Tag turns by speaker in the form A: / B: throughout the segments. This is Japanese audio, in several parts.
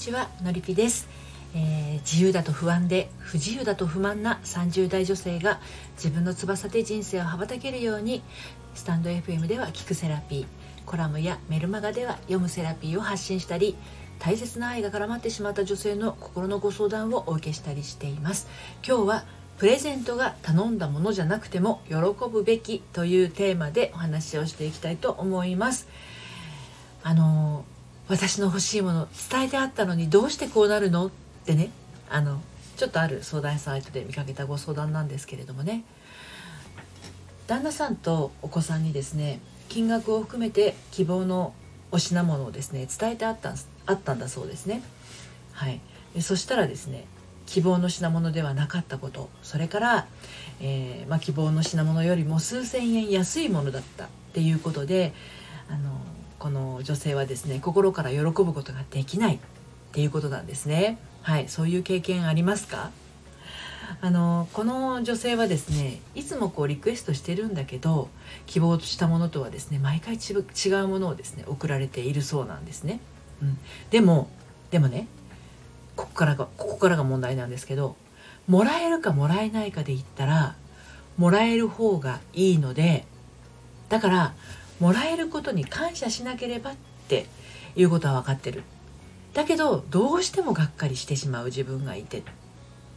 A: ちはのりぴです、えー、自由だと不安で不自由だと不満な30代女性が自分の翼で人生を羽ばたけるようにスタンド FM では聞くセラピーコラムやメルマガでは読むセラピーを発信したり大切な愛が絡まってしまった女性の心のご相談をお受けしたりしています。今日はプレゼントが頼んだものじゃなくても喜ぶべきというテーマでお話をしていきたいと思います。あの私の欲しいもの伝えてあったのにどうしてこうなるの？ってね。あのちょっとある相談サイトで見かけたご相談なんですけれどもね。旦那さんとお子さんにですね金額を含めて希望のお品物をですね伝えてあったあったんだそうですね。はい。そしたらですね希望の品物ではなかったこと。それから、えー、まあ、希望の品物よりも数千円安いものだったっていうことであのこの女性はですね心から喜ぶことができないっていうことなんですね。はいそういう経験ありますか？あのこの女性はですねいつもこうリクエストしてるんだけど希望したものとはですね毎回違うものをですね送られているそうなんですね、うん、でもでもねここからがここからが問題なんですけどもらえるかもらえないかで言ったらもらえる方がいいのでだからもらえることに感謝しなければっていうことは分かってる。だけどどうしてもがっかりしてしまう自分がいてっ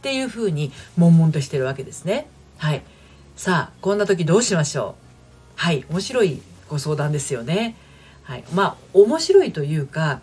A: ていうふうに悶々としてるわけですね。はい。さあこんな時どうしましょう？はい。面白いご相談ですよね。はい。まあ面白いというか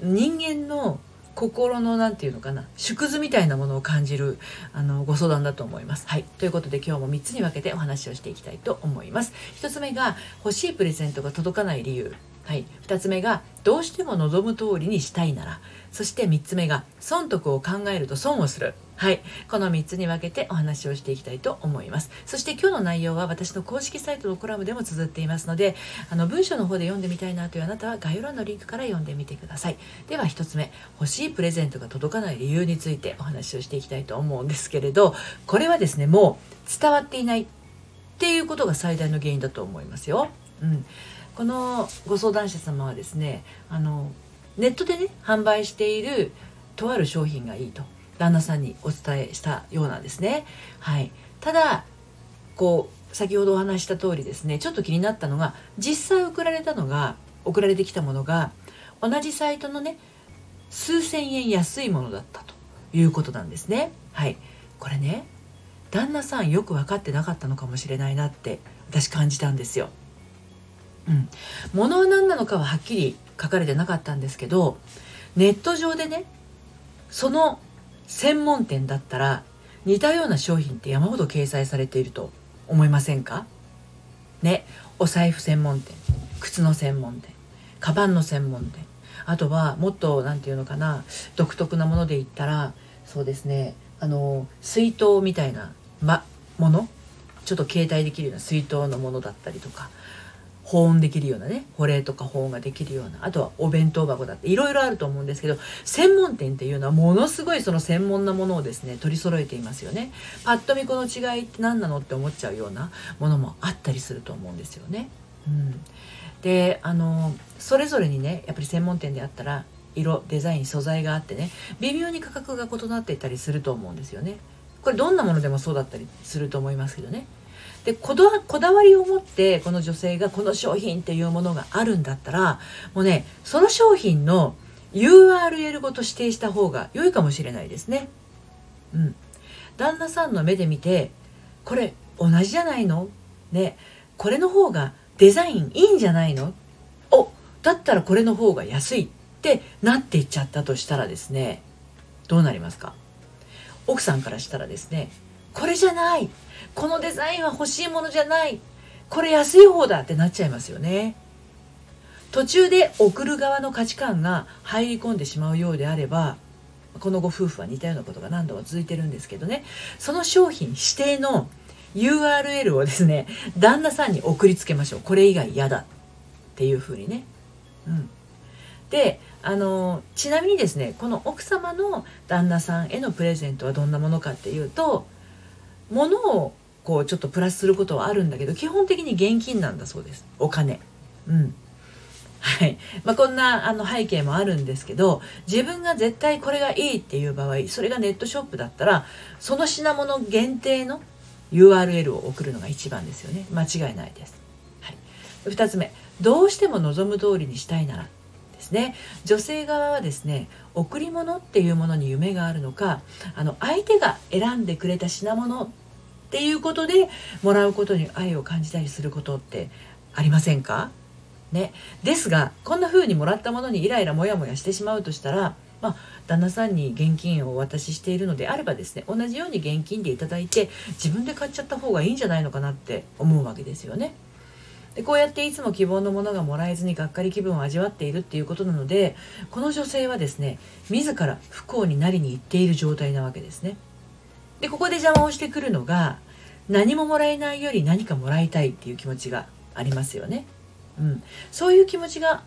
A: 人間の心の何て言うのかな縮図みたいなものを感じるあのご相談だと思います。はいということで今日も3つに分けてお話をしていきたいと思います。1つ目が欲しいプレゼントが届かない理由。はい、2つ目がどうしても望む通りにしたいならそして3つ目が損得を考えると損をするはい。この3つに分けてお話をしていきたいと思います。そして今日の内容は私の公式サイトのコラムでも綴っていますので、あの文章の方で読んでみたいなというあなたは概要欄のリンクから読んでみてください。では1つ目、欲しいプレゼントが届かない理由についてお話をしていきたいと思うんですけれど、これはですね、もう伝わっていないっていうことが最大の原因だと思いますよ。うん。このご相談者様はですね、あの、ネットでね、販売しているとある商品がいいと。旦那さんにお伝えしたようなんですね。はい、ただこう先ほどお話した通りですねちょっと気になったのが実際送られたのが送られてきたものが同じサイトのね数千円安いものだったということなんですね。はいこれね旦那さんよく分かってなかったのかもしれないなって私感じたんですよ。うん、物は何なのかははっきり書かれてなかったんですけどネット上でねその専門店だったら似たような商品って山ほど掲載されていると思いませんか？ねお財布専門店靴の専門店カバンの専門店あとはもっと何て言うのかな独特なもので言ったらそうですねあの水筒みたいな、ま、もの？ちょっと携帯できるような水筒のものだったりとか保温できるようなね保冷とか保温ができるようなあとはお弁当箱だっていろいろあると思うんですけど専門店っていうのはものすごいその専門なものをですね取り揃えていますよねパッと見この違いって何なのって思っちゃうようなものもあったりすると思うんですよね。うん、であのそれぞれにねやっぱり専門店であったら色デザイン素材があってね微妙に価格が異なっていたりすると思うんですよね。これどんなものでもそうだったりすると思いますけどね。でこだわりを持ってこの女性がこの商品っていうものがあるんだったらもうねその商品の URL ごと指定した方が良いかもしれないですね。うん、旦那さんの目で見てこれ同じじゃないの？ね。これの方がデザインいいんじゃないの？おだったらこれの方が安いってなっていっちゃったとしたらですねどうなりますか？奥さんからしたらですねこれじゃない。このデザインは欲しいものじゃない。これ安い方だってなっちゃいますよね。途中で送る側の価値観が入り込んでしまうようであればこのご夫婦は似たようなことが何度も続いてるんですけどね。その商品指定の URL をですね旦那さんに送りつけましょう。これ以外嫌だっていうふうにね。うん。であのちなみにですねこの奥様の旦那さんへのプレゼントはどんなものかっていうと物をこうちょっとプラスすることはあるんだけど基本的に現金なんだそうです。お金。うん。はい。まあ、こんなあの背景もあるんですけど自分が絶対これがいいっていう場合それがネットショップだったらその品物限定の URL を送るのが一番ですよね。間違いないです、はい、2つ目。どうしても望む通りにしたいならですね。女性側はですね贈り物っていうものに夢があるのかあの相手が選んでくれた品物っていうことでもらうことに愛を感じたりすることってありませんか？ね、ですがこんな風にもらったものにイライラモヤモヤしてしまうとしたら、まあ、旦那さんに現金をお渡ししているのであればですね同じように現金でいただいて自分で買っちゃった方がいいんじゃないのかなって思うわけですよね。でこうやっていつも希望のものがもらえずにがっかり気分を味わっているっていうことなのでこの女性はですね自ら不幸になりに行っている状態なわけですね。でここで邪魔をしてくるのが何ももらえないより何かもらいたいっていう気持ちがありますよね。うん、そういう気持ちが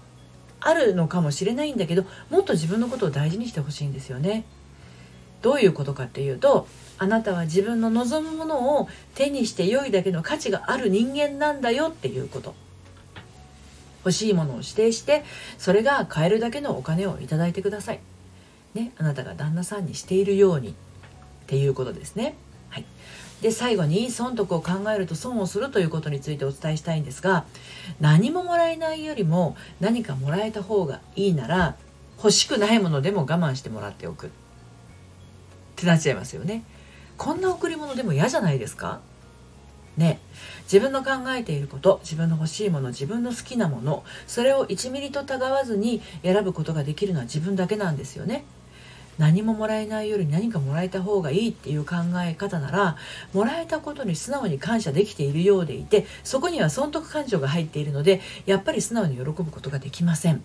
A: あるのかもしれないんだけどもっと自分のことを大事にしてほしいんですよね。どういうことかっていうとあなたは自分の望むものを手にして良いだけの価値がある人間なんだよっていうこと欲しいものを指定してそれが買えるだけのお金をいただいてください。ね、あなたが旦那さんにしているようにっていうことですね。はい、で最後に損得を考えると損をするということについてお伝えしたいんですが何ももらえないよりも何かもらえた方がいいなら欲しくないものでも我慢してもらっておくってなっちゃいますよね。こんな贈り物でも嫌じゃないですか？ね。自分の考えていること自分の欲しいもの自分の好きなものそれを1ミリとたがわずに選ぶことができるのは自分だけなんですよね。何ももらえないより何かもらえた方がいいっていう考え方ならもらえたことに素直に感謝できているようでいてそこには損得感情が入っているのでやっぱり素直に喜ぶことができません。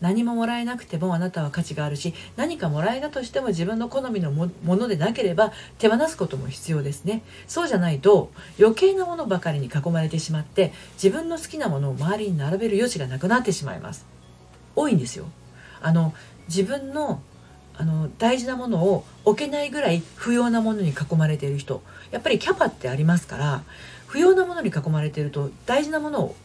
A: 何ももらえなくてもあなたは価値があるし何かもらえたとしても自分の好みのものでなければ手放すことも必要ですね。そうじゃないと余計なものばかりに囲まれてしまって自分の好きなものを周りに並べる余地がなくなってしまいます。多いんですよ。あの自分のあの大事なものを置けないぐらい不要なものに囲まれている人。やっぱりキャパってありますから不要なものに囲まれていると大事なものを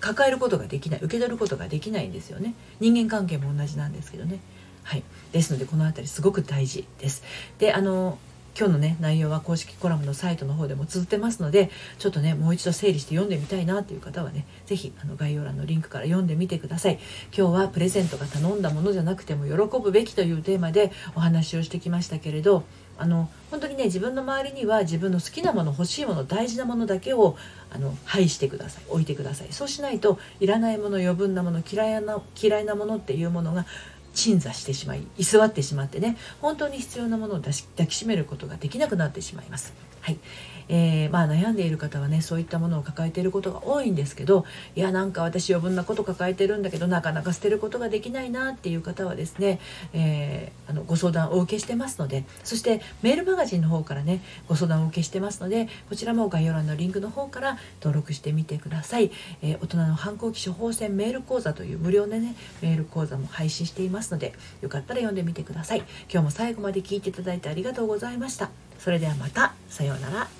A: 抱えることができない受け取ることができないんですよね。人間関係も同じなんですけどね。はい。ですのでこの辺りすごく大事です。であの今日のね内容は公式コラムのサイトの方でも綴ってますのでちょっとねもう一度整理して読んでみたいなっていう方はね是非あの概要欄のリンクから読んでみてください。今日はプレゼントが頼んだものじゃなくても喜ぶべきというテーマでお話をしてきましたけれどあの本当にね自分の周りには自分の好きなもの欲しいもの大事なものだけをあの配してください置いてくださいそうしないといらないもの余分なもの嫌いな嫌いなものっていうものが鎮座してしまい居座ってしまってね本当に必要なものを抱きしめることができなくなってしまいます。はいえー、まあ、悩んでいる方はねそういったものを抱えていることが多いんですけどいやなんか私余分なこと抱えてるんだけどなかなか捨てることができないなっていう方はですね、えー、あのご相談をお受けしてますのでそしてメールマガジンの方からねご相談をお受けしてますのでこちらも概要欄のリンクの方から登録してみてください、えー、大人の反抗期処方箋メール講座という無料でねメール講座も配信していますのでよかったら読んでみてください。今日も最後まで聞いていただいてありがとうございました。それではまた。さようなら。